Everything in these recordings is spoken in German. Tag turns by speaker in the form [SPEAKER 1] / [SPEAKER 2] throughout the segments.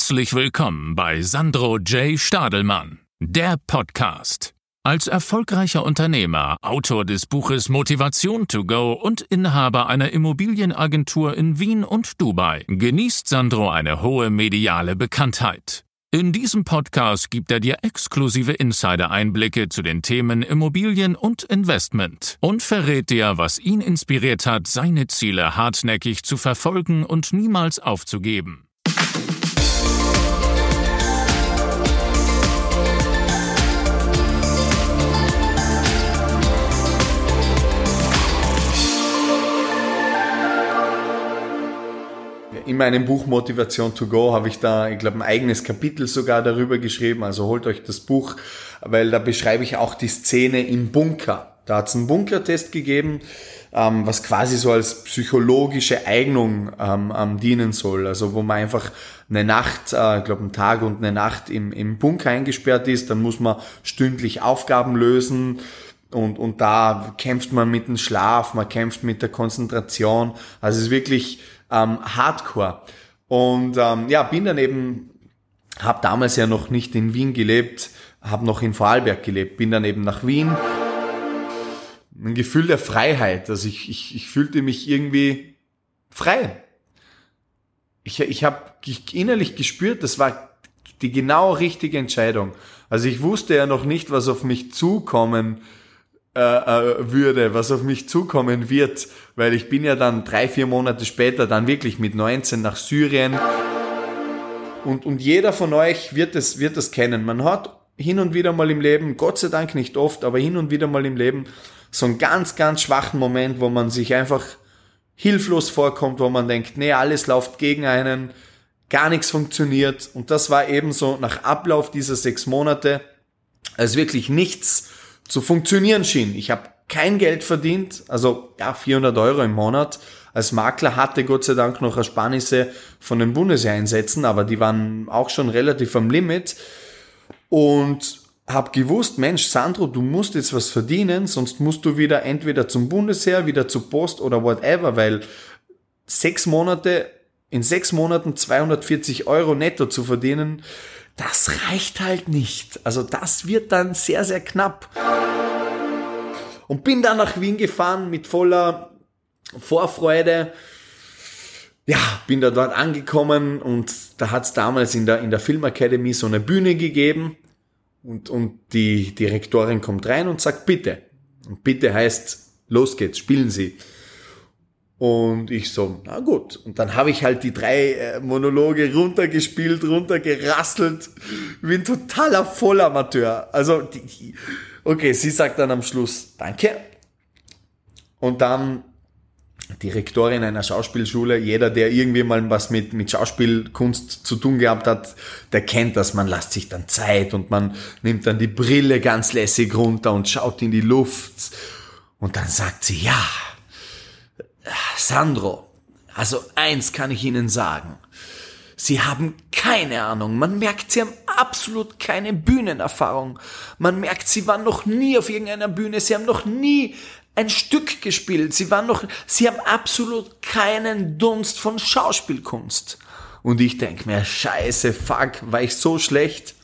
[SPEAKER 1] Herzlich willkommen bei Sandro J. Stadelmann, der Podcast. Als erfolgreicher Unternehmer, Autor des Buches Motivation to Go und Inhaber einer Immobilienagentur in Wien und Dubai genießt Sandro eine hohe mediale Bekanntheit. In diesem Podcast gibt er dir exklusive Insider-Einblicke zu den Themen Immobilien und Investment und verrät dir, was ihn inspiriert hat, seine Ziele hartnäckig zu verfolgen und niemals aufzugeben.
[SPEAKER 2] In meinem Buch Motivation to Go habe ich da, ich glaube, ein eigenes Kapitel sogar darüber geschrieben. Also holt euch das Buch, weil da beschreibe ich auch die Szene im Bunker. Da hat es einen Bunkertest gegeben, ähm, was quasi so als psychologische Eignung ähm, ähm, dienen soll. Also wo man einfach eine Nacht, äh, ich glaube einen Tag und eine Nacht im, im Bunker eingesperrt ist, dann muss man stündlich Aufgaben lösen. Und, und da kämpft man mit dem Schlaf, man kämpft mit der Konzentration. Also es ist wirklich ähm, Hardcore. Und ähm, ja, bin dann eben, habe damals ja noch nicht in Wien gelebt, habe noch in Vorarlberg gelebt, bin dann eben nach Wien. Ein Gefühl der Freiheit, also ich, ich, ich fühlte mich irgendwie frei. Ich, ich habe innerlich gespürt, das war die genau richtige Entscheidung. Also ich wusste ja noch nicht, was auf mich zukommen würde, was auf mich zukommen wird, weil ich bin ja dann drei, vier Monate später dann wirklich mit 19 nach Syrien. Und, und jeder von euch wird es, wird es kennen. Man hat hin und wieder mal im Leben, Gott sei Dank nicht oft, aber hin und wieder mal im Leben so einen ganz, ganz schwachen Moment, wo man sich einfach hilflos vorkommt, wo man denkt, nee, alles läuft gegen einen, gar nichts funktioniert. Und das war eben so nach Ablauf dieser sechs Monate, als wirklich nichts zu funktionieren schien. Ich habe kein Geld verdient, also ja 400 Euro im Monat. Als Makler hatte Gott sei Dank noch Ersparnisse von den Bundeseinsätzen, aber die waren auch schon relativ am Limit. Und habe gewusst, Mensch, Sandro, du musst jetzt was verdienen, sonst musst du wieder entweder zum Bundesheer, wieder zur Post oder whatever, weil sechs Monate, in sechs Monaten 240 Euro netto zu verdienen, das reicht halt nicht. Also das wird dann sehr, sehr knapp. Und bin dann nach Wien gefahren mit voller Vorfreude. Ja, bin da dort angekommen und da hat es damals in der, in der Filmakademie so eine Bühne gegeben und, und die Direktorin kommt rein und sagt, bitte. Und bitte heißt, los geht's, spielen Sie. Und ich so, na gut. Und dann habe ich halt die drei äh, Monologe runtergespielt, runtergerasselt, wie ein totaler Vollamateur. Also, die, okay, sie sagt dann am Schluss, danke. Und dann die Rektorin einer Schauspielschule, jeder, der irgendwie mal was mit, mit Schauspielkunst zu tun gehabt hat, der kennt das. Man lässt sich dann Zeit und man nimmt dann die Brille ganz lässig runter und schaut in die Luft. Und dann sagt sie, ja, Sandro, also eins kann ich Ihnen sagen. Sie haben keine Ahnung. Man merkt, Sie haben absolut keine Bühnenerfahrung. Man merkt, Sie waren noch nie auf irgendeiner Bühne. Sie haben noch nie ein Stück gespielt. Sie waren noch, Sie haben absolut keinen Dunst von Schauspielkunst. Und ich denk mir, scheiße, fuck, war ich so schlecht?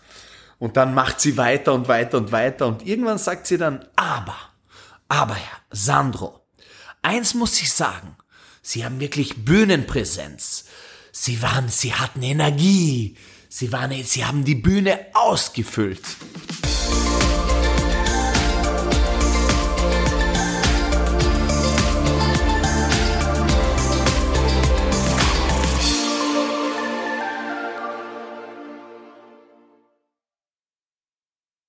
[SPEAKER 2] Und dann macht sie weiter und weiter und weiter und irgendwann sagt sie dann, aber, aber Herr Sandro, eins muss ich sagen, Sie haben wirklich Bühnenpräsenz. Sie waren, Sie hatten Energie. Sie waren, Sie haben die Bühne ausgefüllt.